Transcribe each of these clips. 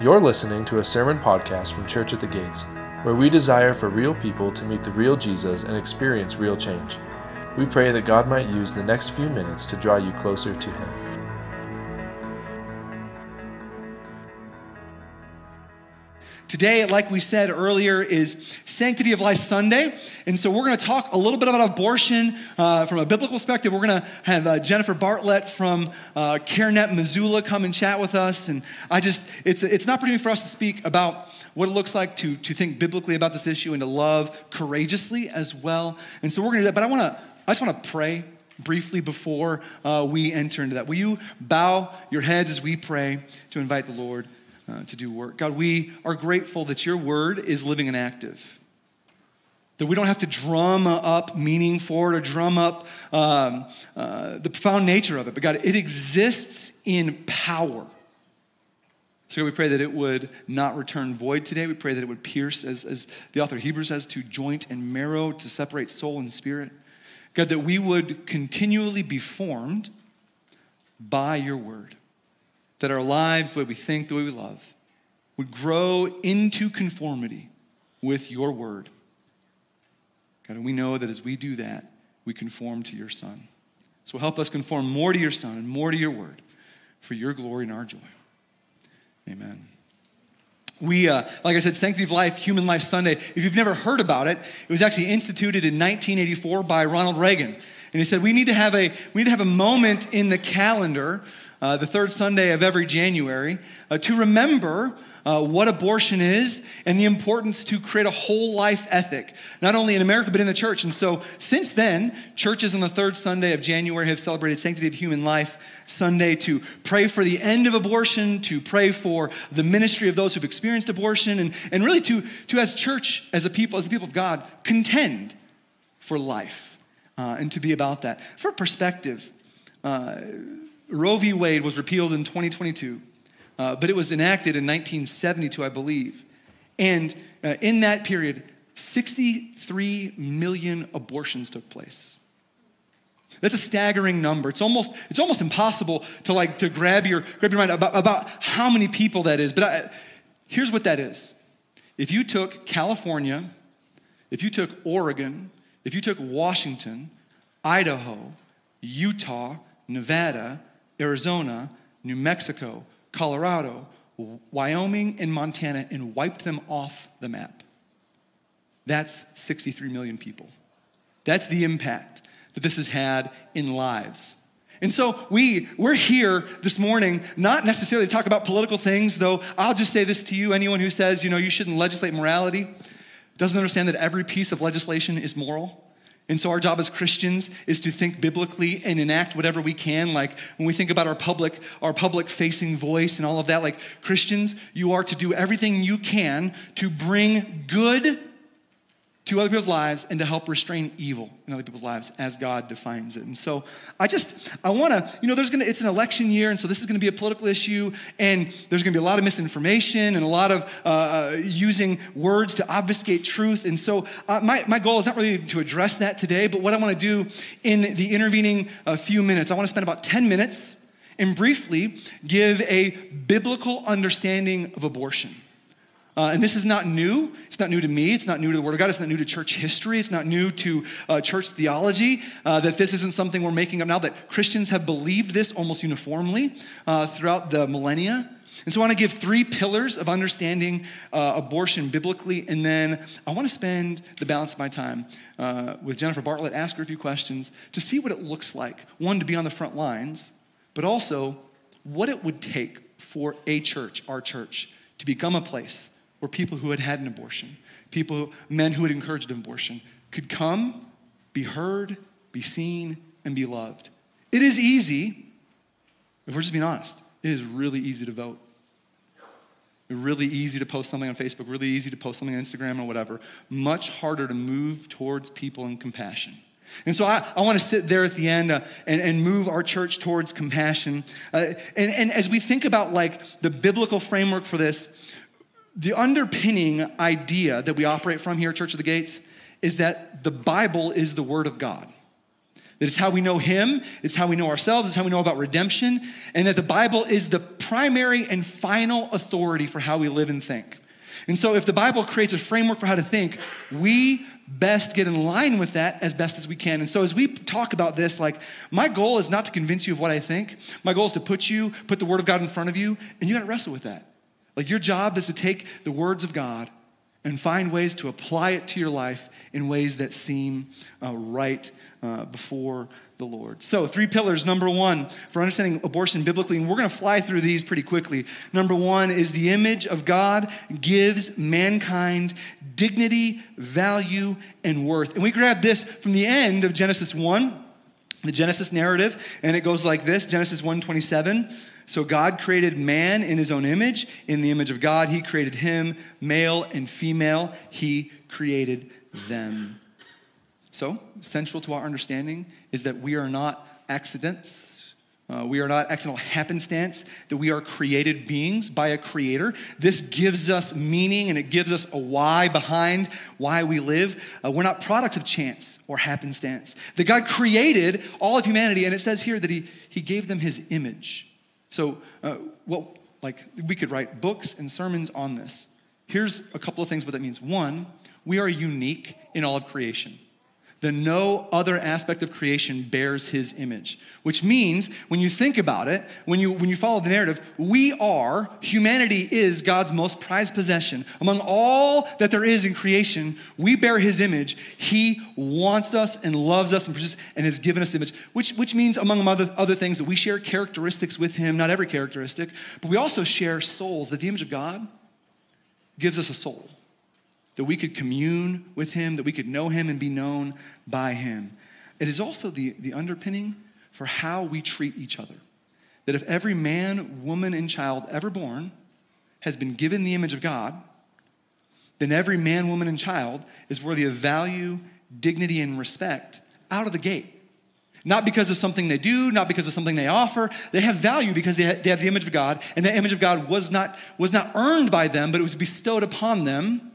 You're listening to a sermon podcast from Church at the Gates, where we desire for real people to meet the real Jesus and experience real change. We pray that God might use the next few minutes to draw you closer to Him. Today, like we said earlier, is Sanctity of Life Sunday. And so we're going to talk a little bit about abortion uh, from a biblical perspective. We're going to have uh, Jennifer Bartlett from uh, CareNet Missoula come and chat with us. And I just, it's, it's an opportunity for us to speak about what it looks like to, to think biblically about this issue and to love courageously as well. And so we're going to do that. But I want to, I just want to pray briefly before uh, we enter into that. Will you bow your heads as we pray to invite the Lord uh, to do work. God, we are grateful that your word is living and active. That we don't have to drum up meaning for it or drum up um, uh, the profound nature of it. But God, it exists in power. So God, we pray that it would not return void today. We pray that it would pierce, as, as the author of Hebrews says, to joint and marrow, to separate soul and spirit. God, that we would continually be formed by your word that our lives, the way we think, the way we love, would grow into conformity with your word. God, and we know that as we do that, we conform to your Son. So help us conform more to your Son and more to your word for your glory and our joy. Amen. We, uh, like I said, Sanctity of Life, Human Life Sunday. If you've never heard about it, it was actually instituted in 1984 by Ronald Reagan. And he said, we need to have a, we need to have a moment in the calendar uh, the third Sunday of every January, uh, to remember uh, what abortion is and the importance to create a whole life ethic, not only in America, but in the church. And so, since then, churches on the third Sunday of January have celebrated Sanctity of Human Life Sunday to pray for the end of abortion, to pray for the ministry of those who've experienced abortion, and, and really to, to, as church, as a people, as a people of God, contend for life uh, and to be about that. For perspective, uh, Roe v. Wade was repealed in 2022, uh, but it was enacted in 1972, I believe. And uh, in that period, 63 million abortions took place. That's a staggering number. It's almost, it's almost impossible to like to grab your, grab your mind about, about how many people that is. But I, here's what that is. If you took California, if you took Oregon, if you took Washington, Idaho, Utah, Nevada, Arizona, New Mexico, Colorado, Wyoming, and Montana and wiped them off the map. That's 63 million people. That's the impact that this has had in lives. And so we, we're here this morning not necessarily to talk about political things, though I'll just say this to you anyone who says, you know, you shouldn't legislate morality doesn't understand that every piece of legislation is moral. And so, our job as Christians is to think biblically and enact whatever we can. Like when we think about our public, our public facing voice and all of that, like Christians, you are to do everything you can to bring good to other people's lives and to help restrain evil in other people's lives as God defines it. And so I just, I wanna, you know, there's gonna, it's an election year, and so this is gonna be a political issue, and there's gonna be a lot of misinformation and a lot of uh, uh, using words to obfuscate truth. And so uh, my, my goal is not really to address that today, but what I wanna do in the intervening uh, few minutes, I wanna spend about 10 minutes and briefly give a biblical understanding of abortion. Uh, and this is not new. It's not new to me. It's not new to the Word of God. It's not new to church history. It's not new to uh, church theology. Uh, that this isn't something we're making up now, that Christians have believed this almost uniformly uh, throughout the millennia. And so I want to give three pillars of understanding uh, abortion biblically. And then I want to spend the balance of my time uh, with Jennifer Bartlett, ask her a few questions to see what it looks like. One, to be on the front lines, but also what it would take for a church, our church, to become a place where people who had had an abortion, people, men who had encouraged abortion, could come, be heard, be seen, and be loved. It is easy, if we're just being honest, it is really easy to vote. Really easy to post something on Facebook, really easy to post something on Instagram or whatever. Much harder to move towards people in compassion. And so I, I want to sit there at the end uh, and, and move our church towards compassion. Uh, and, and as we think about like the biblical framework for this, the underpinning idea that we operate from here at Church of the Gates is that the Bible is the Word of God. That it's how we know Him, it's how we know ourselves, it's how we know about redemption, and that the Bible is the primary and final authority for how we live and think. And so, if the Bible creates a framework for how to think, we best get in line with that as best as we can. And so, as we talk about this, like, my goal is not to convince you of what I think. My goal is to put you, put the Word of God in front of you, and you got to wrestle with that. Like, your job is to take the words of God and find ways to apply it to your life in ways that seem uh, right uh, before the Lord. So, three pillars. Number one, for understanding abortion biblically, and we're going to fly through these pretty quickly. Number one is the image of God gives mankind dignity, value, and worth. And we grab this from the end of Genesis 1 the Genesis narrative, and it goes like this Genesis 1 27. So God created man in his own image. In the image of God, he created him, male and female, he created them. So, central to our understanding is that we are not accidents. Uh, we are not accidental happenstance, that we are created beings by a creator. This gives us meaning and it gives us a why behind why we live. Uh, we're not products of chance or happenstance. That God created all of humanity, and it says here that He, he gave them His image. So, uh, what, like, we could write books and sermons on this. Here's a couple of things what that means. One, we are unique in all of creation then no other aspect of creation bears his image. Which means, when you think about it, when you, when you follow the narrative, we are, humanity is God's most prized possession. Among all that there is in creation, we bear his image. He wants us and loves us and, and has given us image, which, which means, among other, other things, that we share characteristics with him, not every characteristic, but we also share souls, that the image of God gives us a soul that we could commune with him, that we could know him and be known by him. It is also the, the underpinning for how we treat each other. That if every man, woman, and child ever born has been given the image of God, then every man, woman, and child is worthy of value, dignity, and respect out of the gate. Not because of something they do, not because of something they offer. They have value because they have the image of God, and that image of God was not, was not earned by them, but it was bestowed upon them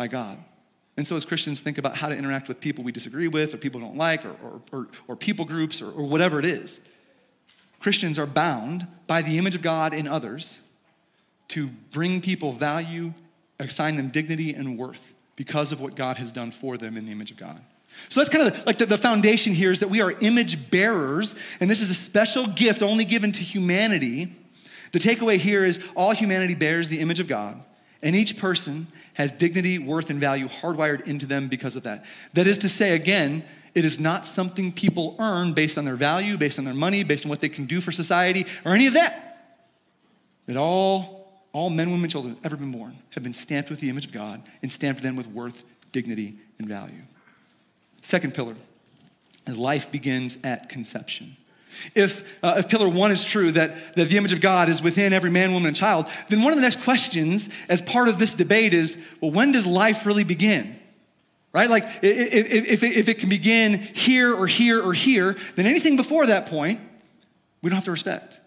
by God. And so, as Christians, think about how to interact with people we disagree with, or people don't like, or, or, or, or people groups, or, or whatever it is. Christians are bound by the image of God in others to bring people value, assign them dignity and worth because of what God has done for them in the image of God. So that's kind of like the, the, foundation here is that we are image bearers, and this is a special gift only given to humanity. The takeaway here is all humanity bears the image of God. And each person has dignity, worth, and value hardwired into them because of that. That is to say, again, it is not something people earn based on their value, based on their money, based on what they can do for society, or any of that. That all, all men, women, children ever been born have been stamped with the image of God and stamped then with worth, dignity, and value. Second pillar is life begins at conception. If, uh, if pillar one is true, that, that the image of God is within every man, woman, and child, then one of the next questions as part of this debate is well, when does life really begin? Right? Like, if, if, if it can begin here or here or here, then anything before that point, we don't have to respect.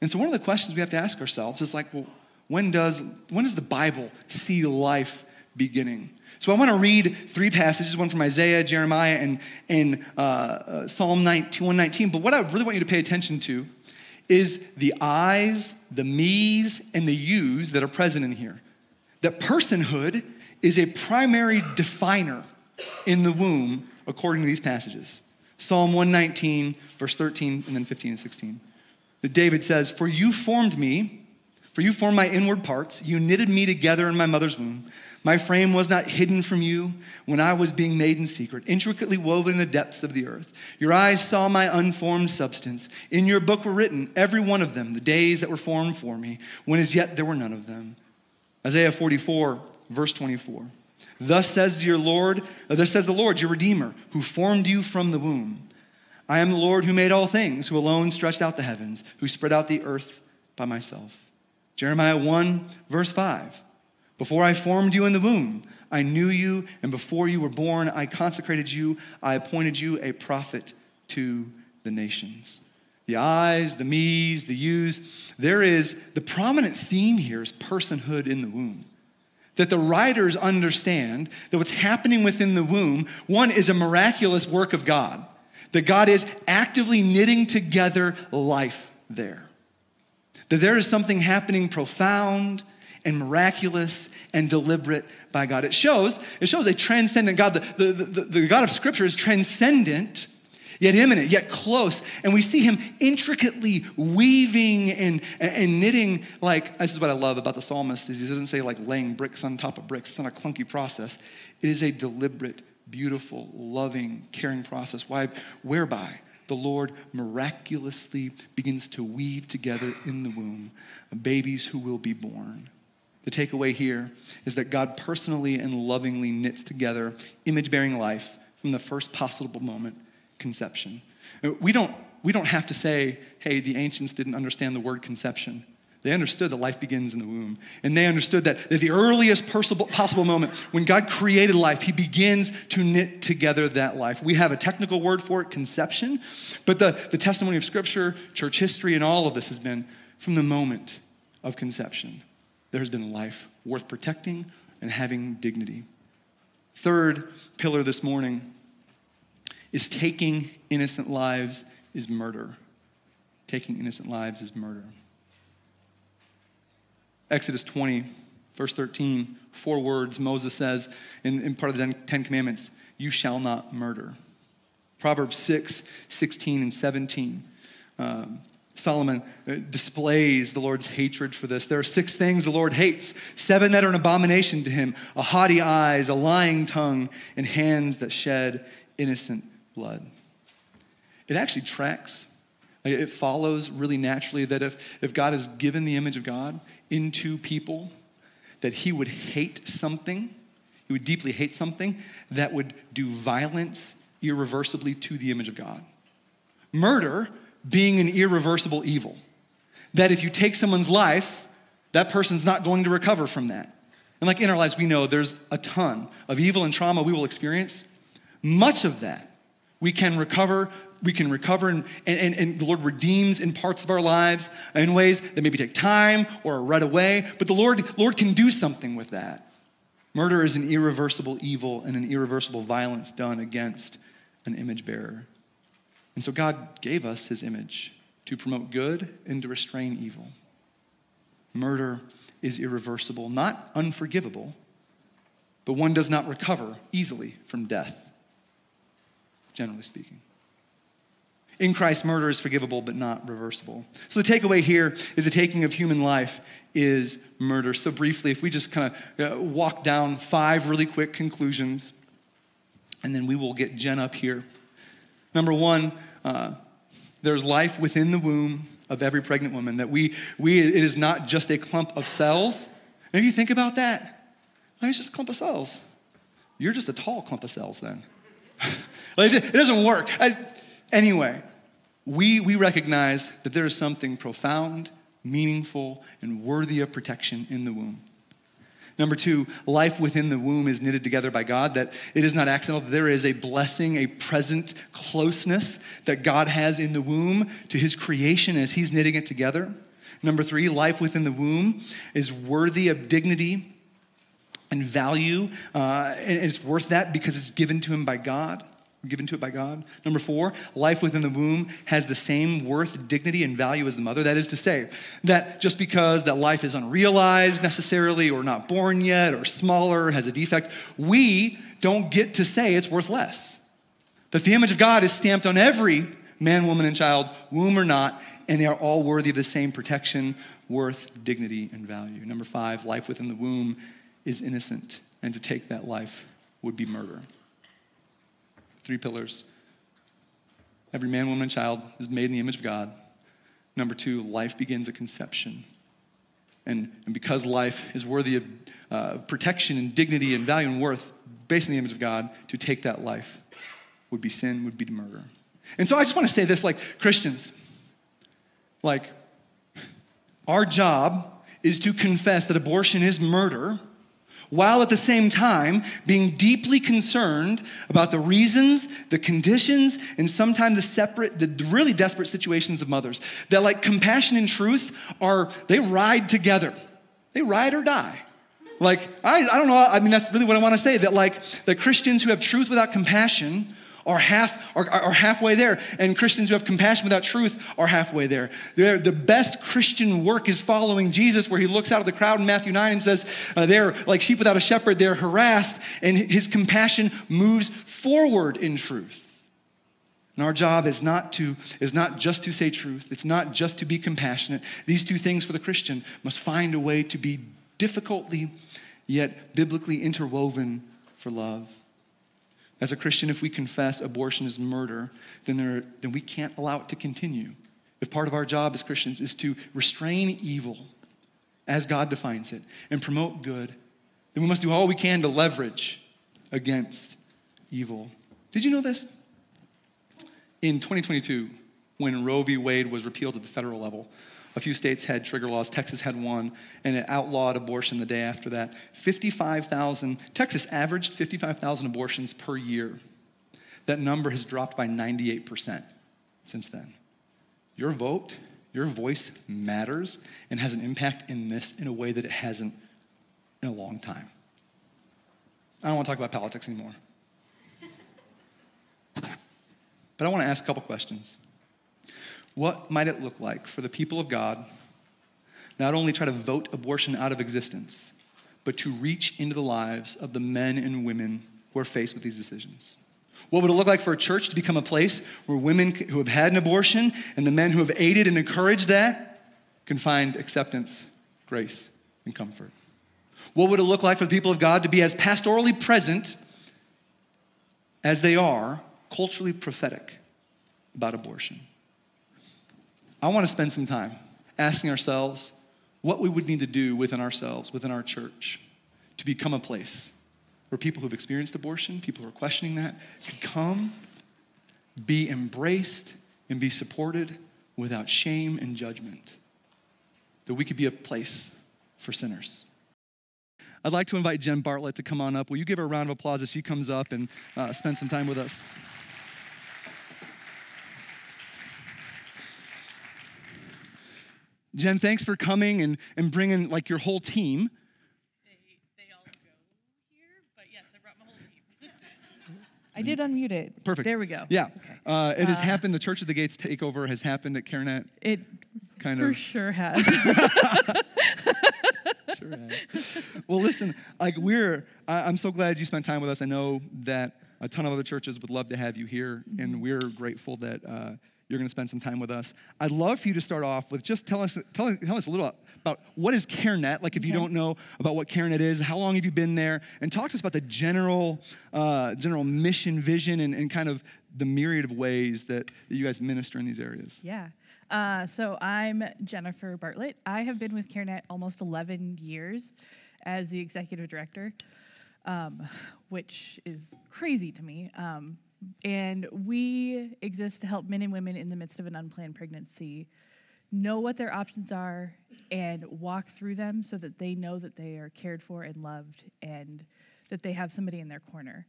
And so, one of the questions we have to ask ourselves is like, well, when does, when does the Bible see life beginning? So I want to read three passages, one from Isaiah, Jeremiah, and, and uh, uh, Psalm 19, 119. But what I really want you to pay attention to is the I's, the me's, and the you's that are present in here. That personhood is a primary definer in the womb according to these passages. Psalm 119, verse 13, and then 15 and 16. That David says, For you formed me for you formed my inward parts. You knitted me together in my mother's womb. My frame was not hidden from you when I was being made in secret, intricately woven in the depths of the earth. Your eyes saw my unformed substance. In your book were written, every one of them, the days that were formed for me, when as yet there were none of them. Isaiah 44, verse 24. Thus says your Lord, uh, thus says the Lord, your Redeemer, who formed you from the womb. I am the Lord who made all things, who alone stretched out the heavens, who spread out the earth by myself. Jeremiah 1, verse 5. Before I formed you in the womb, I knew you, and before you were born, I consecrated you. I appointed you a prophet to the nations. The I's, the me's, the you's. There is the prominent theme here is personhood in the womb. That the writers understand that what's happening within the womb, one, is a miraculous work of God that God is actively knitting together life there. That there is something happening profound and miraculous and deliberate by God. It shows, it shows a transcendent God. The, the, the, the God of Scripture is transcendent, yet immanent, yet close. And we see him intricately weaving and, and knitting, like, this is what I love about the psalmist, is he doesn't say like laying bricks on top of bricks. It's not a clunky process. It is a deliberate, beautiful, loving, caring process. Why? Whereby the Lord miraculously begins to weave together in the womb babies who will be born. The takeaway here is that God personally and lovingly knits together image bearing life from the first possible moment, conception. We don't, we don't have to say, hey, the ancients didn't understand the word conception. They understood that life begins in the womb. And they understood that at the earliest possible moment, when God created life, He begins to knit together that life. We have a technical word for it, conception. But the, the testimony of Scripture, church history, and all of this has been from the moment of conception. There has been life worth protecting and having dignity. Third pillar this morning is taking innocent lives is murder. Taking innocent lives is murder. Exodus 20, verse 13, four words Moses says in, in part of the Ten Commandments you shall not murder. Proverbs 6, 16, and 17. Um, Solomon uh, displays the Lord's hatred for this. There are six things the Lord hates, seven that are an abomination to him a haughty eyes, a lying tongue, and hands that shed innocent blood. It actually tracks, it follows really naturally that if, if God has given the image of God, into people that he would hate something, he would deeply hate something that would do violence irreversibly to the image of God. Murder being an irreversible evil. That if you take someone's life, that person's not going to recover from that. And like in our lives, we know there's a ton of evil and trauma we will experience. Much of that we can recover we can recover and, and, and the Lord redeems in parts of our lives in ways that maybe take time or are right away. But the Lord, Lord can do something with that. Murder is an irreversible evil and an irreversible violence done against an image bearer. And so God gave us his image to promote good and to restrain evil. Murder is irreversible, not unforgivable, but one does not recover easily from death, generally speaking. In Christ, murder is forgivable but not reversible. So the takeaway here is the taking of human life is murder. So briefly, if we just kind of uh, walk down five really quick conclusions, and then we will get Jenn up here. Number one, uh, there's life within the womb of every pregnant woman. That we, we, it is not just a clump of cells. And if you think about that, it's just a clump of cells. You're just a tall clump of cells then. it doesn't work. I, Anyway, we, we recognize that there is something profound, meaningful, and worthy of protection in the womb. Number two, life within the womb is knitted together by God, that it is not accidental. There is a blessing, a present closeness that God has in the womb to his creation as he's knitting it together. Number three, life within the womb is worthy of dignity and value, uh, and it's worth that because it's given to him by God given to it by God. Number four, life within the womb has the same worth, dignity, and value as the mother. That is to say, that just because that life is unrealized necessarily, or not born yet, or smaller, has a defect, we don't get to say it's worth less. That the image of God is stamped on every man, woman, and child, womb or not, and they are all worthy of the same protection, worth, dignity, and value. Number five, life within the womb is innocent, and to take that life would be murder. Three pillars. Every man, woman, and child is made in the image of God. Number two, life begins at conception. And, and because life is worthy of uh, protection and dignity and value and worth based on the image of God, to take that life would be sin, would be murder. And so I just want to say this like Christians, like, our job is to confess that abortion is murder while at the same time being deeply concerned about the reasons, the conditions, and sometimes the separate, the really desperate situations of mothers. That like compassion and truth are, they ride together. They ride or die. Like, I, I don't know, I mean, that's really what I want to say that like the Christians who have truth without compassion are, half, are, are halfway there. And Christians who have compassion without truth are halfway there. They're, the best Christian work is following Jesus, where he looks out of the crowd in Matthew 9 and says, uh, They're like sheep without a shepherd, they're harassed, and his compassion moves forward in truth. And our job is not to is not just to say truth. It's not just to be compassionate. These two things for the Christian must find a way to be difficultly yet biblically interwoven for love. As a Christian, if we confess abortion is murder, then, there, then we can't allow it to continue. If part of our job as Christians is to restrain evil as God defines it and promote good, then we must do all we can to leverage against evil. Did you know this? In 2022, when Roe v. Wade was repealed at the federal level, a few states had trigger laws. Texas had one, and it outlawed abortion the day after that. 55,000, Texas averaged 55,000 abortions per year. That number has dropped by 98% since then. Your vote, your voice matters and has an impact in this in a way that it hasn't in a long time. I don't want to talk about politics anymore. But I want to ask a couple questions. What might it look like for the people of God not only try to vote abortion out of existence, but to reach into the lives of the men and women who are faced with these decisions? What would it look like for a church to become a place where women who have had an abortion and the men who have aided and encouraged that can find acceptance, grace, and comfort? What would it look like for the people of God to be as pastorally present as they are culturally prophetic about abortion? I want to spend some time asking ourselves what we would need to do within ourselves, within our church, to become a place where people who've experienced abortion, people who are questioning that, can come, be embraced, and be supported without shame and judgment. That we could be a place for sinners. I'd like to invite Jenn Bartlett to come on up. Will you give her a round of applause as she comes up and uh, spend some time with us? Jenn, thanks for coming and, and bringing like your whole team. They, all go here, but yes, I brought my whole team. I did unmute it. Perfect. There we go. Yeah. Okay. Uh, it has happened. The Church of the Gates takeover has happened at CareNet. It Kind of for of. sure has. Sure has. well, listen, like we're, I, I'm so glad you spent time with us. I know that a ton of other churches would love to have you here, and we're grateful that uh, you're going to spend some time with us. I'd love for you to start off with just tell us, tell, tell us a little about what is CareNet. Like, if you don't know about what CareNet is, how long have you been there, and talk to us about the general, uh, general mission, vision, and, and kind of the myriad of ways that, that you guys minister in these areas. yeah. Uh, so I'm Jennifer Bartlett. I have been with CareNet almost 11 years as the executive director, um, which is crazy to me. Um, and we exist to help men and women in the midst of an unplanned pregnancy know what their options are and walk through them so that they know that they are cared for and loved and that they have somebody in their corner.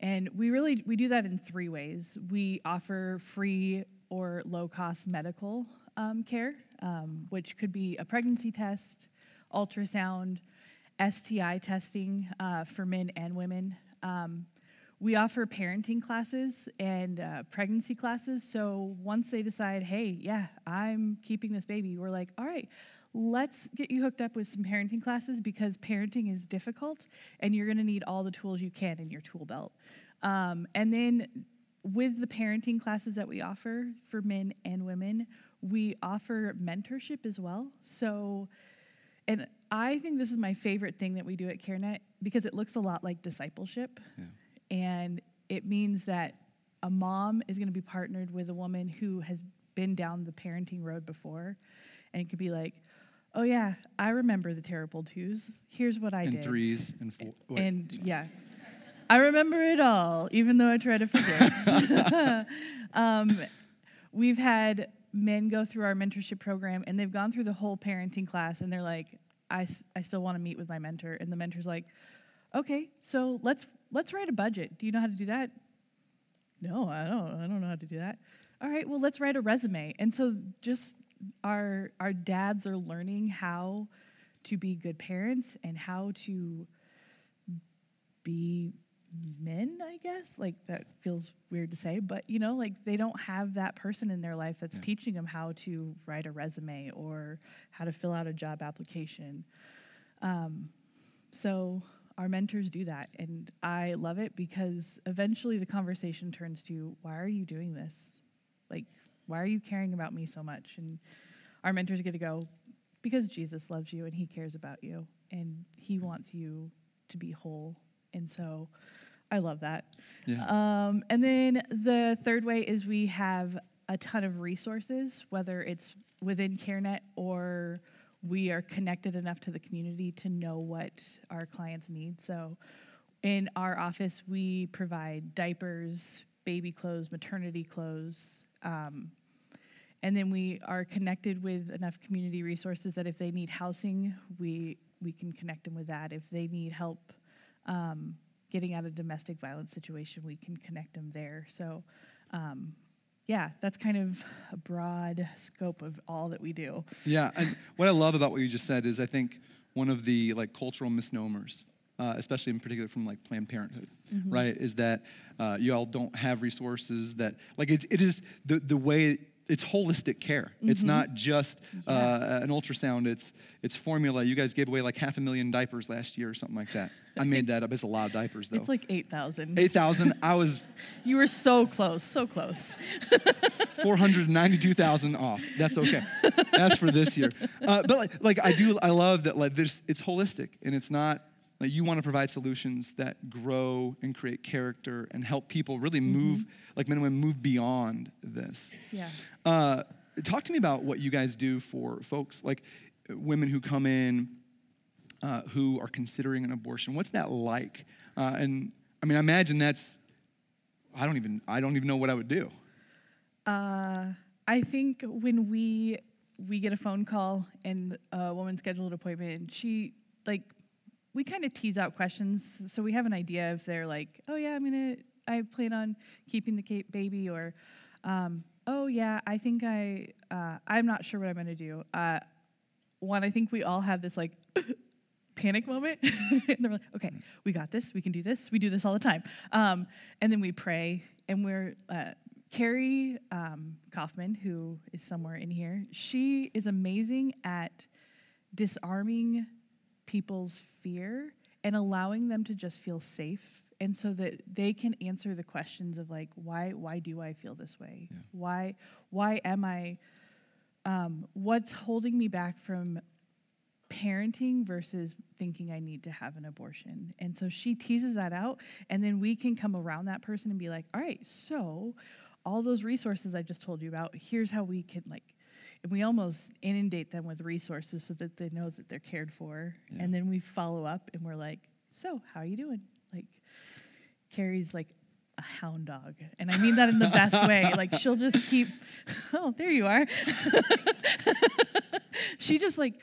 And we really we do that in three ways. We offer free or low cost medical um, care, um, which could be a pregnancy test, ultrasound, STI testing uh, for men and women. Um, we offer parenting classes and uh, pregnancy classes. So once they decide, hey, yeah, I'm keeping this baby, we're like, all right, let's get you hooked up with some parenting classes because parenting is difficult and you're going to need all the tools you can in your tool belt. Um, and then with the parenting classes that we offer for men and women, we offer mentorship as well. So, and I think this is my favorite thing that we do at CareNet because it looks a lot like discipleship. And it means that a mom is going to be partnered with a woman who has been down the parenting road before and can be like, oh, yeah, I remember the terrible twos. Here's what I And did. threes and four. wait. And yeah, I remember it all, even though I try to forget. um, we've had men go through our mentorship program and they've gone through the whole parenting class and they're like, I, I still want to meet with my mentor. And the mentor's like, okay, so let's let's write a budget. Do you know how to do that? No, I don't. I don't know how to do that. All right, well, let's write a resume. And so just our our dads are learning how to be good parents and how to be men, I guess. Like that feels weird to say, but you know, like they don't have that person in their life that's Yeah. teaching them how to write a resume or how to fill out a job application. Um, so our mentors do that, and I love it because eventually the conversation turns to, "Why are you doing this? Like, why are you caring about me so much?" And our mentors get to go, "Because Jesus loves you and He cares about you, and He wants you to be whole." And so, I love that. Yeah. Um, and then the third way is we have a ton of resources, whether it's within CareNet or we are connected enough to the community to know what our clients need. So in our office, we provide diapers, baby clothes, maternity clothes. Um, and then we are connected with enough community resources that if they need housing, we, we can connect them with that. If they need help um, getting out of domestic violence situation, we can connect them there. So, um, yeah, that's kind of a broad scope of all that we do. Yeah, and what I love about what you just said is I think one of the like cultural misnomers, uh, especially in particular from like Planned Parenthood, right, is that uh, you all don't have resources that like it, it is the the way it's holistic care. It's not just uh, an ultrasound. It's it's formula. You guys gave away like half a million diapers last year or something like that. I made that up. It's a lot of diapers though. It's like 8,000. eight thousand. I was You were so close, so close. 492,000 off. That's okay. That's for this year. Uh, but like, like I do, I love that like this, it's holistic and it's not like you want to provide solutions that grow and create character and help people really move, like men and women move beyond this. Yeah. Uh, talk to me about what you guys do for folks like women who come in uh, who are considering an abortion. What's that like? Uh, and I mean, I imagine that's. I don't even. I don't even know what I would do. Uh, I think when we we get a phone call and a woman scheduled an appointment, and she like we kind of tease out questions, so we have an idea if they're like, oh yeah, I'm gonna, I plan on keeping the baby, or um, oh yeah, I think I, uh, I'm not sure what I'm gonna do. Uh, one, I think we all have this like panic moment. and they're like, okay, we got this. We can do this. We do this all the time. Um, and then we pray, and we're uh, Carrie um, Kaufman, who is somewhere in here. She is amazing at disarming people's fear and allowing them to just feel safe and so that they can answer the questions of like why why do i feel this way why why am i um, what's holding me back from parenting versus thinking I need to have an abortion. And so she teases that out, and then we can come around that person and be like, all right, so all those resources I just told you about, here's how we can like, and we almost inundate them with resources so that they know that they're cared for. And then we follow up and we're like, so how are you doing? Like, Carrie's like a hound dog. And I mean that in the best way. Like, she'll just keep, oh, there you are. she just like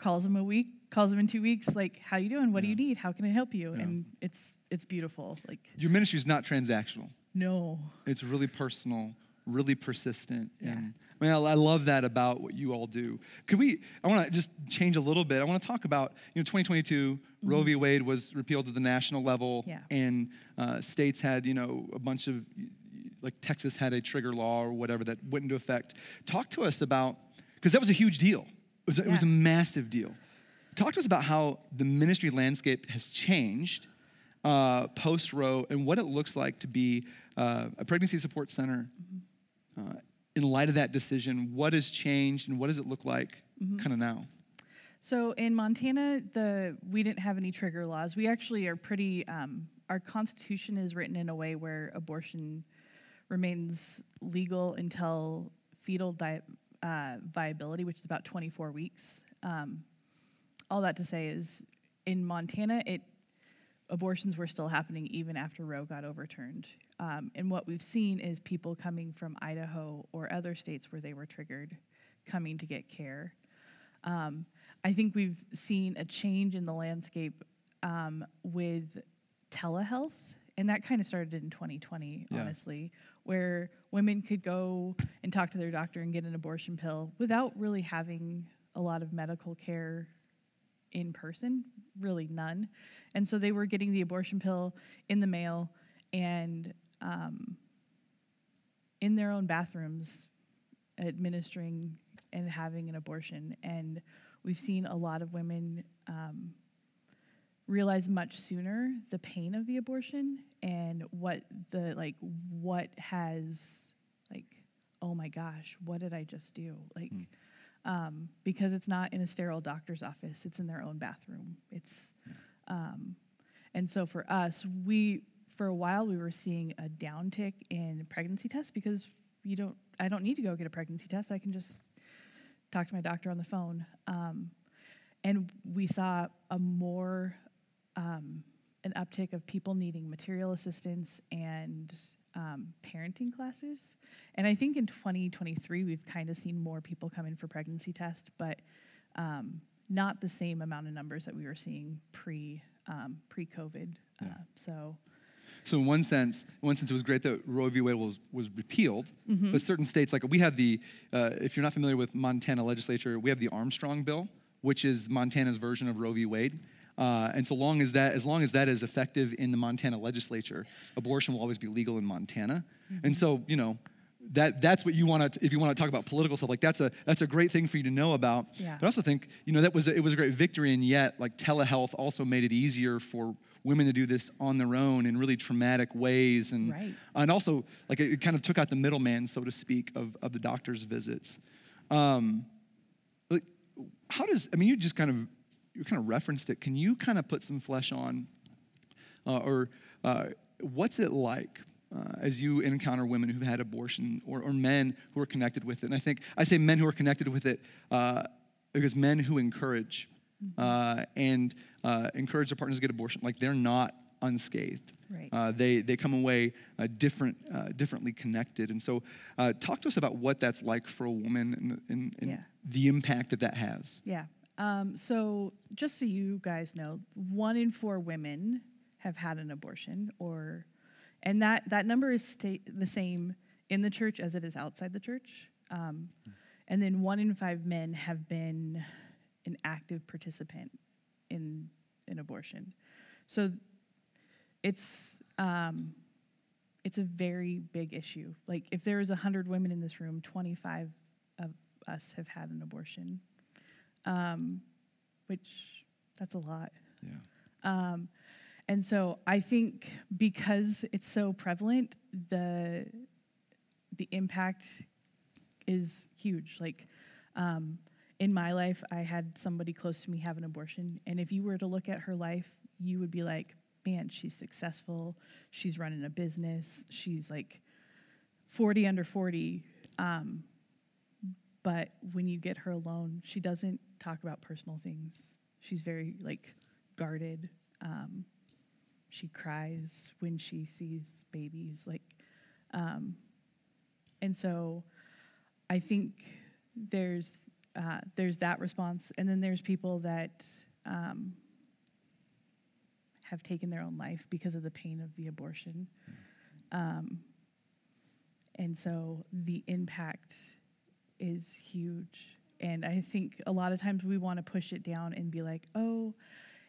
calls him a week, calls him in two weeks, like, how you doing? What do you need? How can I help you? And it's it's beautiful. Like, Your ministry is not transactional. no. It's really personal, really persistent. Yeah. And I mean, I, I love that about what you all do. Could we, I want to just change a little bit. I want to talk about, you know, 2022, Roe v. Wade was repealed at the national level. Mm-hmm. Yeah. And uh, states had, you know, a bunch of, like Texas had a trigger law or whatever that went into effect. Talk to us about, because that was a huge deal. It was, a, it was a massive deal. Talk to us about how the ministry landscape has changed uh, post Roe and what it looks like to be uh, a pregnancy support center. Uh, in light of that decision, what has changed and what does it look like kind of now? So in Montana, the we didn't have any trigger laws. We actually are pretty. Um, our constitution is written in a way where abortion remains legal until fetal di- uh, viability, which is about 24 weeks. Um, all that to say is, in Montana, it abortions were still happening even after Roe got overturned. Um, and what we've seen is people coming from Idaho or other states where they were triggered, coming to get care. Um, I think we've seen a change in the landscape um, with telehealth, and that kind of started in 2020, Yeah. honestly, where women could go and talk to their doctor and get an abortion pill without really having a lot of medical care in person, really none. And so they were getting the abortion pill in the mail and um, in their own bathrooms administering and having an abortion. And we've seen a lot of women um, realize much sooner the pain of the abortion and what the like what has like oh my gosh what did i just do like mm. Um, because it's not in a sterile doctor's office it's in their own bathroom. It's um, and so for us we for a while we were seeing a downtick in pregnancy tests because you don't i don't need to go get a pregnancy test. I can just talk to my doctor on the phone. Um, and we saw a more um, an uptick of people needing material assistance and um, parenting classes. And I think in 2023, we've kind of seen more people come in for pregnancy tests, but um, not the same amount of numbers that we were seeing pre um, pre COVID. Yeah. Uh, so. So in one sense, in one sense, it was great that Roe v. Wade was, was repealed, mm-hmm. but certain states, like we have the, uh, if you're not familiar with Montana legislature, we have the Armstrong bill, which is Montana's version of Roe v. Wade. Uh, and so long as that, as long as that is effective in the Montana legislature, abortion will always be legal in Montana. Mm-hmm. And so, you know, that that's what you want to if you want to talk about political stuff like that's a that's a great thing for you to know about yeah. but i also think you know that was a, it was a great victory and yet like telehealth also made it easier for women to do this on their own in really traumatic ways and right. and also like it, it, kind of took out the middleman so to speak of, of the doctor's visits um, like, how does i mean you just kind of you kind of referenced it. Can you kind of put some flesh on, uh, or uh, what's it like uh, as you encounter women who've had abortion or, or, men who are connected with it? And I think I say men who are connected with it uh, because men who encourage mm-hmm. and uh, encourage their partners to get abortion, like they're not unscathed. Right. Uh, they, they come away uh, different, uh, differently connected. And so, talk to us about what that's like for a woman and, and, and yeah. the impact that that has. Yeah. Um, so, just so you guys know, one in four women have had an abortion, or, and that that number is sta- the same in the church as it is outside the church. Um, and then one in five men have been an active participant in an abortion. So, it's um, it's a very big issue. Like, if there is hundred women in this room, twenty five of us have had an abortion um, which that's a lot. Yeah. Um, and so I think because it's so prevalent, the the impact is huge. Like um, in my life, I had somebody close to me have an abortion, and if you were to look at her life, you would be like, "Man, she's successful. She's running a business. She's like forty under forty. Um, but when you get her alone, she doesn't talk about personal things. She's very like guarded. Um, she cries when she sees babies, like, um, and so I think there's uh, there's that response, and then there's people that um, have taken their own life because of the pain of the abortion, um, and so the impact is huge. And I think a lot of times we want to push it down and be like, oh,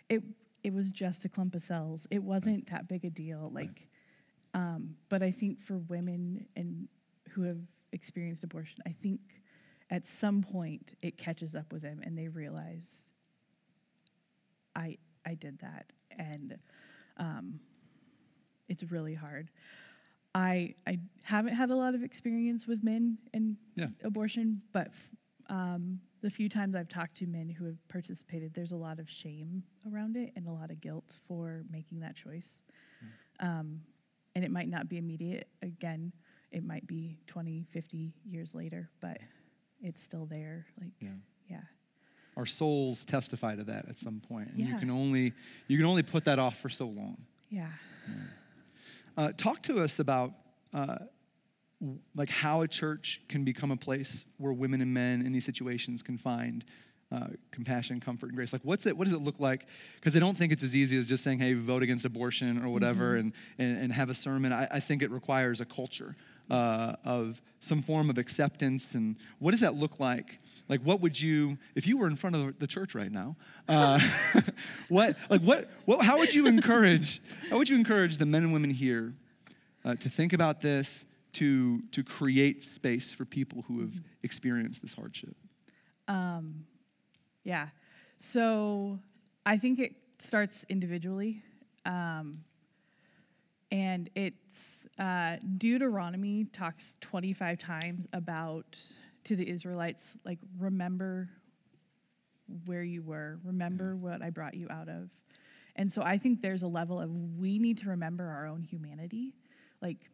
it it was just a clump of cells. It wasn't that big a deal. Like, right. um, but I think for women and who have experienced abortion, I think at some point it catches up with them and they realize, I I did that, and um, it's really hard. I I haven't had a lot of experience with men and yeah. abortion, but um, the few times I've talked to men who have participated, there's a lot of shame around it and a lot of guilt for making that choice. Mm. Um, and it might not be immediate. Again, it might be 20, 50 years later, but it's still there. Like, yeah. yeah. Our souls testify to that at some point, and yeah. you can only you can only put that off for so long. Yeah. yeah. Uh, talk to us about uh, like how a church can become a place where women and men in these situations can find uh, compassion, comfort, and grace. Like, what's it? What does it look like? Because I don't think it's as easy as just saying, "Hey, vote against abortion" or whatever, mm-hmm. and, and, and have a sermon. I, I think it requires a culture uh, of some form of acceptance. And what does that look like like what would you if you were in front of the church right now uh, what like what, what how would you encourage how would you encourage the men and women here uh, to think about this to to create space for people who have experienced this hardship Um, yeah. So I think it starts individually. Um, and it's uh, Deuteronomy talks 25 times about to the Israelites, like, remember where you were, remember mm. what I brought you out of. And so I think there's a level of we need to remember our own humanity. Like,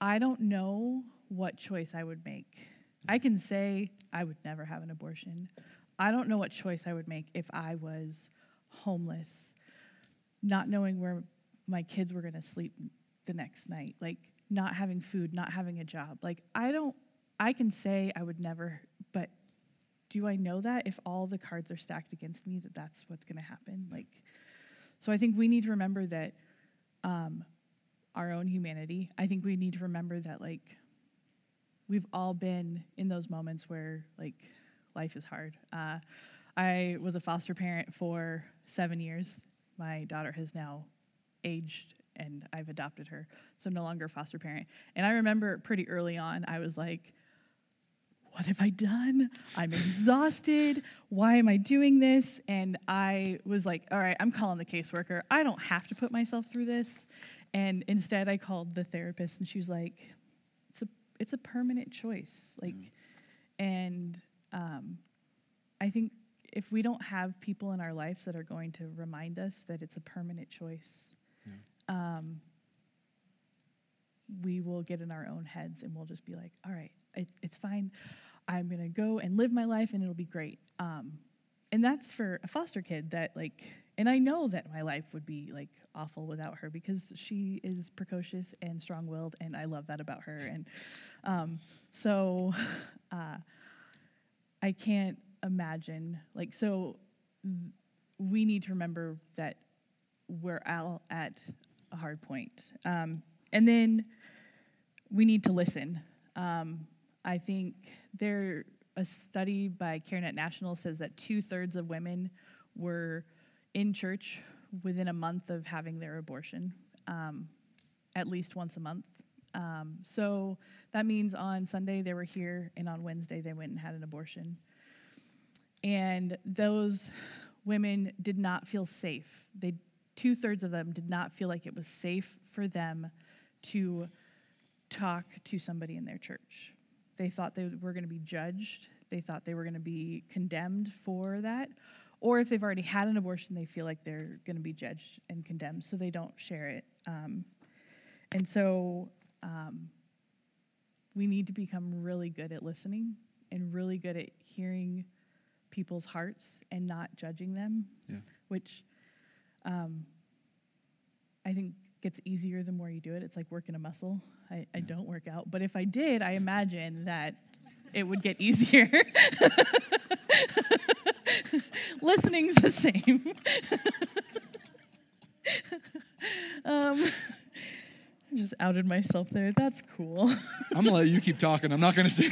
I don't know what choice I would make. I can say I would never have an abortion. I don't know what choice I would make if I was homeless, not knowing where my kids were going to sleep the next night, like not having food, not having a job. Like, I don't, I can say I would never, but do I know that if all the cards are stacked against me, that that's what's going to happen? Like, so I think we need to remember that um, our own humanity. I think we need to remember that, like, we've all been in those moments where, like, life is hard. Uh, I was a foster parent for seven years. My daughter has now aged and I've adopted her, so no longer a foster parent. And I remember pretty early on, I was like, what have I done? I'm exhausted. Why am I doing this? And I was like, all right, I'm calling the caseworker. I don't have to put myself through this. And instead, I called the therapist, and she was like, it's a, it's a permanent choice. Like, and um, I think if we don't have people in our lives that are going to remind us that it's a permanent choice, um, we will get in our own heads and we'll just be like, all right, it, it's fine. I'm going to go and live my life and it'll be great. Um, and that's for a foster kid that, like, and I know that my life would be like awful without her because she is precocious and strong willed, and I love that about her. And um, so uh, I can't imagine, like, so we need to remember that we're all at a hard point. Um, and then we need to listen. Um, I think there a study by CareNet National says that two thirds of women were in church within a month of having their abortion, um, at least once a month. Um, so that means on Sunday they were here, and on Wednesday they went and had an abortion. And those women did not feel safe. They two thirds of them did not feel like it was safe for them to talk to somebody in their church. They thought they were going to be judged. They thought they were going to be condemned for that. Or if they've already had an abortion, they feel like they're going to be judged and condemned, so they don't share it. Um, and so um, we need to become really good at listening and really good at hearing people's hearts and not judging them, Yeah. which um, I think gets easier the more you do it. It's like working a muscle. I, I don't work out, but if I did, I imagine that it would get easier. Listening's the same. um, I just outed myself there. That's cool. i'm gonna let you keep talking i'm not gonna say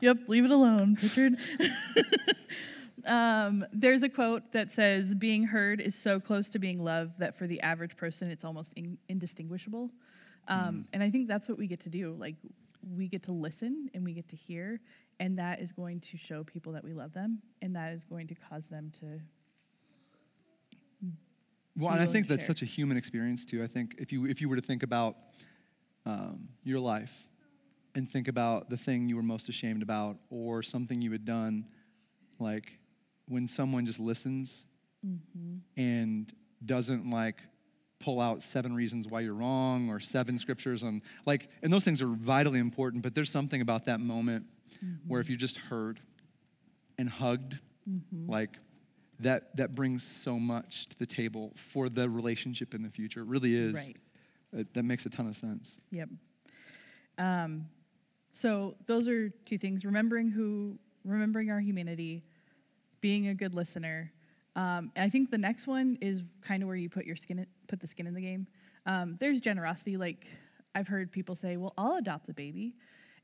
yep, leave it alone, Richard. Um, there's a quote that says, Being heard is so close to being loved that for the average person, it's almost in- indistinguishable. Um, And I think that's what we get to do. Like, we get to listen and we get to hear, and that is going to show people that we love them, and that is going to cause them to. Well, and I think that's share. such a human experience too. I think if you if you were to think about um, your life and think about the thing you were most ashamed about or something you had done, like when someone just listens Mm-hmm. and doesn't like pull out seven reasons why you're wrong or seven scriptures on like and those things are vitally important but there's something about that moment where if you just heard and hugged like that that brings so much to the table for the relationship in the future it really is Right. It- that makes a ton of sense Yep. Um, so those are two things: remembering who, remembering our humanity, being a good listener. Um, and I think the next one is kind of where you put your skin, in, put the skin in the game. Um, there's generosity. Like I've heard people say, "Well, I'll adopt the baby,"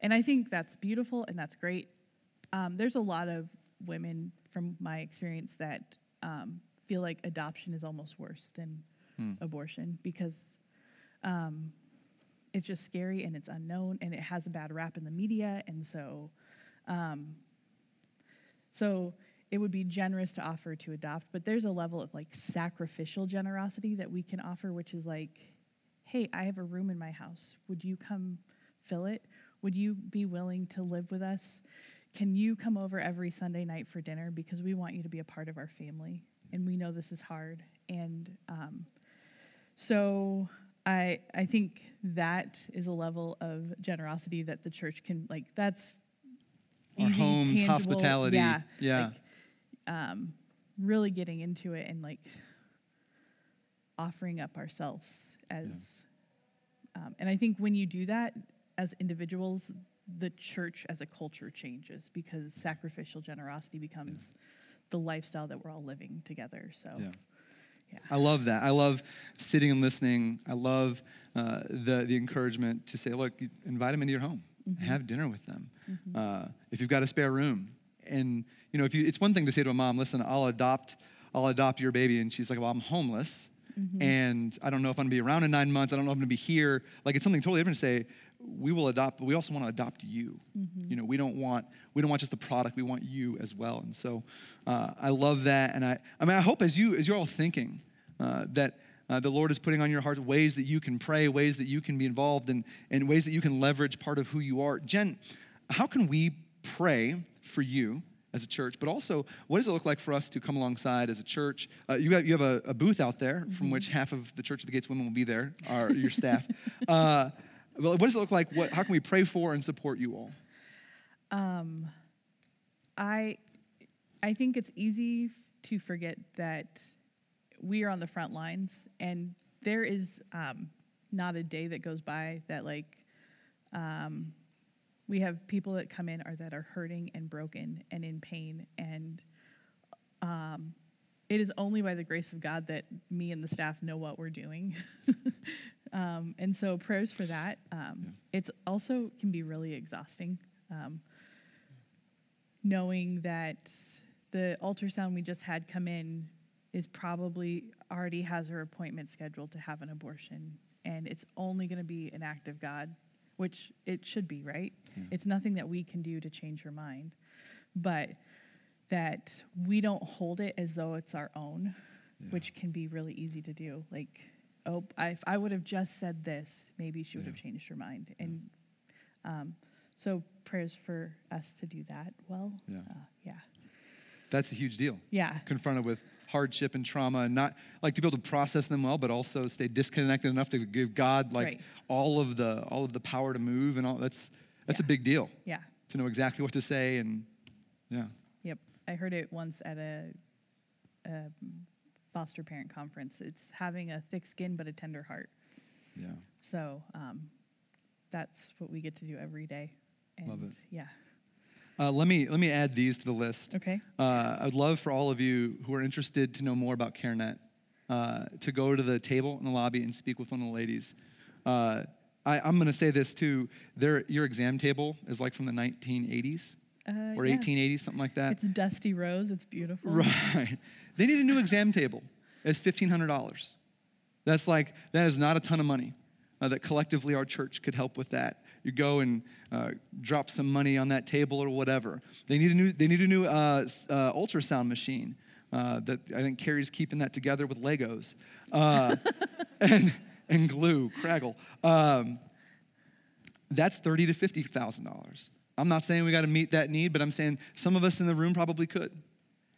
and I think that's beautiful and that's great. um, there's a lot of women from my experience that um, feel like adoption is almost worse than abortion because um, it's just scary and it's unknown and it has a bad rap in the media and so um, so it would be generous to offer to adopt but there's a level of like sacrificial generosity that we can offer which is like hey i have a room in my house would you come fill it would you be willing to live with us can you come over every sunday night for dinner because we want you to be a part of our family and we know this is hard and um, so I I think that is a level of generosity that the church can like that's Our easy, homes, tangible, hospitality. Yeah. Yeah. Like, um, really getting into it and like offering up ourselves as um, and I think when you do that as individuals, the church as a culture changes because sacrificial generosity becomes the lifestyle that we're all living together. So Yeah. yeah. I love that. I love sitting and listening. I love uh, the the encouragement to say, look, invite them into your home, have dinner with them. Uh, if you've got a spare room, and you know, if you, it's one thing to say to a mom, listen, I'll adopt, I'll adopt your baby, and she's like, well, I'm homeless. And I don't know if I'm gonna be around in nine months. I don't know if I'm gonna be here. Like it's something totally different to say, we will adopt, but we also want to adopt you. You know, we don't want we don't want just the product. We want you as well. And so, uh, I love that. And I, I mean, I hope as you as you're all thinking uh, that uh, the Lord is putting on your heart ways that you can pray, ways that you can be involved, and and ways that you can leverage part of who you are. Jenn, how can we pray for you? As a church, but also, what does it look like for us to come alongside as a church? Uh, you have, you have a, a booth out there from which half of the Church of the Gates women will be there, are your staff. Uh, well, what does it look like? What, how can we pray for and support you all? Um, I I think it's easy to forget that we are on the front lines, and there is um, not a day that goes by that like um, we have people that come in or that are hurting and broken and in pain, and um, it is only by the grace of God that me and the staff know what we're doing. um, and so prayers for that. Um, It's also can be really exhausting. Um, knowing that the ultrasound we just had come in is probably already has her appointment scheduled to have an abortion and it's only going to be an act of god which it should be right it's nothing that we can do to change her mind but that we don't hold it as though it's our own which can be really easy to do like oh I, if i would have just said this maybe she would have changed her mind and um, so prayers for us to do that well. Yeah. Uh, yeah. That's a huge deal. Yeah. Confronted with hardship and trauma, and not like to be able to process them well, but also stay disconnected enough to give God like Right. all of the all of the power to move and all. That's that's a big deal Yeah. to know exactly what to say and yeah. Yep. I heard it once at a, a foster parent conference. It's having a thick skin but a tender heart. Yeah. So um, that's what we get to do every day. And Love it. Yeah. Uh, let me let me add these to the list. Okay. Uh, I'd love for all of you who are interested to know more about CareNet uh, to go to the table in the lobby and speak with one of the ladies. Uh, I, I'm going to say this too. Their, your exam table is like from the 1980s Uh, or yeah. 1880s, something like that. It's dusty rose. It's beautiful. Right. They need a new exam table. It's $1,500. That's like, that is not a ton of money. Uh, that collectively our church could help with that. You go and uh, drop some money on that table or whatever. They need a new, they need a new uh, uh, ultrasound machine. Uh, that I think Carrie's keeping that together with Legos uh, and, and glue, Craggle. Um, that's thirty to fifty thousand dollars. I'm not saying we got to meet that need, but I'm saying some of us in the room probably could.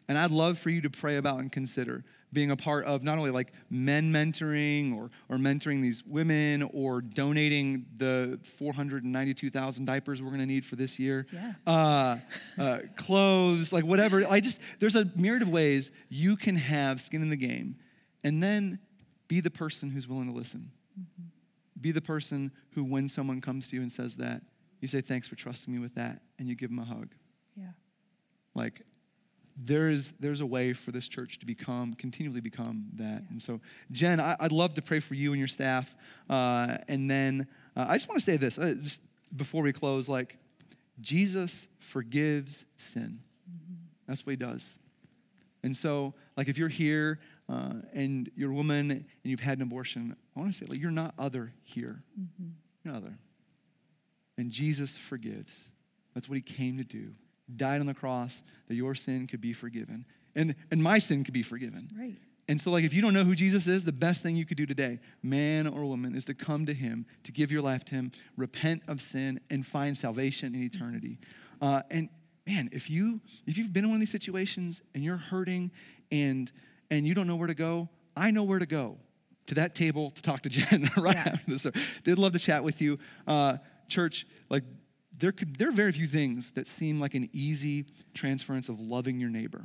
And I'd love for you to pray about and consider being a part of not only like men mentoring or, or mentoring these women or donating the 492,000 diapers we're going to need for this year. Yeah. Uh, uh, clothes, like whatever. I just, there's a myriad of ways you can have skin in the game and then be the person who's willing to listen. Be the person who, when someone comes to you and says that, you say, thanks for trusting me with that, and you give them a hug. Yeah. Like, there's, there's a way for this church to become, continually become that. And so, Jenn, I, would love to pray for you and your staff. Uh, and then uh, I just want to say this uh, just before we close like, Jesus forgives sin. That's what he does. And so, like, if you're here uh, and you're a woman and you've had an abortion, I want to say, like, you're not other here. You're not other. And Jesus forgives. That's what he came to do. Died on the cross that your sin could be forgiven. And, and my sin could be forgiven. Right. And so, like, if you don't know who Jesus is, the best thing you could do today, man or woman, is to come to him, to give your life to him, repent of sin, and find salvation in eternity. Uh, and man, if you if you've been in one of these situations and you're hurting and and you don't know where to go, I know where to go to that table to talk to Jenn right Yeah. after this. They'd love to chat with you, uh, church. Like there could there are very few things that seem like an easy transference of loving your neighbor.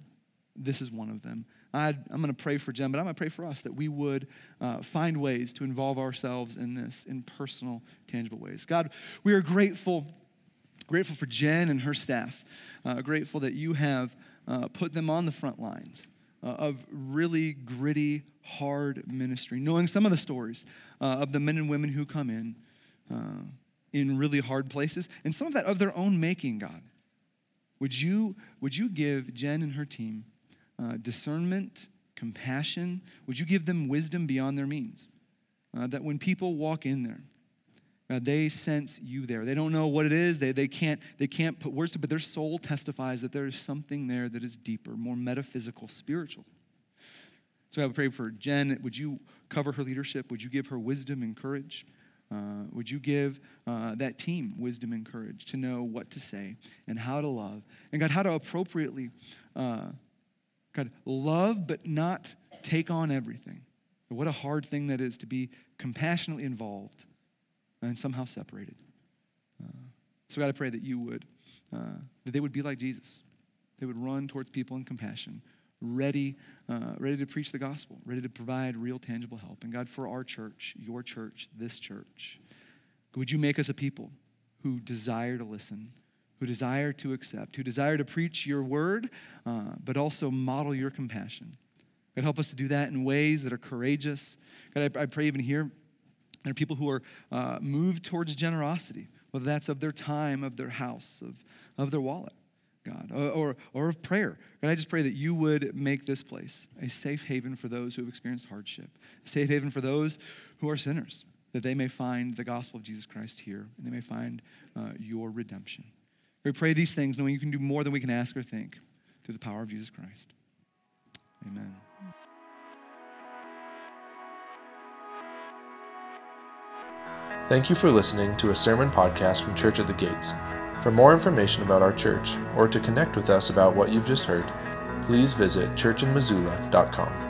This is one of them. i am going to pray for Jenn, but I'm going to pray for us that we would uh, find ways to involve ourselves in this in personal, tangible ways. God, we are grateful Grateful for Jenn and her staff. Uh, grateful that you have uh, put them on the front lines uh, of really gritty, hard ministry, knowing some of the stories uh, of the men and women who come in uh, in really hard places, and some of that of their own making, God. Would you, would you give Jenn and her team uh, discernment, compassion? Would you give them wisdom beyond their means? Uh, that when people walk in there, uh, they sense you there. They don't know what it is. They, they, can't, they can't put words to it, but their soul testifies that there is something there that is deeper, more metaphysical, spiritual. So I would pray for Jenn. Would you cover her leadership? Would you give her wisdom and courage? Uh, would you give uh, that team wisdom and courage to know what to say and how to love? And God, how to appropriately, uh, God, love but not take on everything. What a hard thing that is to be compassionately involved and somehow separated. Uh, so, God, I pray that you would, uh, that they would be like Jesus. They would run towards people in compassion, ready, uh, ready to preach the gospel, ready to provide real, tangible help. And God, for our church, your church, this church, would you make us a people who desire to listen, who desire to accept, who desire to preach your word, uh, but also model your compassion? God, help us to do that in ways that are courageous. God, I, I pray even here there are people who are uh, moved towards generosity, whether that's of their time, of their house, of, of their wallet, God, or, or, of prayer. God, I just pray that you would make this place a safe haven for those who have experienced hardship, a safe haven for those who are sinners, that they may find the gospel of Jesus Christ here, and they may find uh, your redemption. We pray these things knowing you can do more than we can ask or think through the power of Jesus Christ. Amen. Thank you for listening to a sermon podcast from Church at the Gates. For more information about our church or to connect with us about what you've just heard, please visit churchinmissoula.com.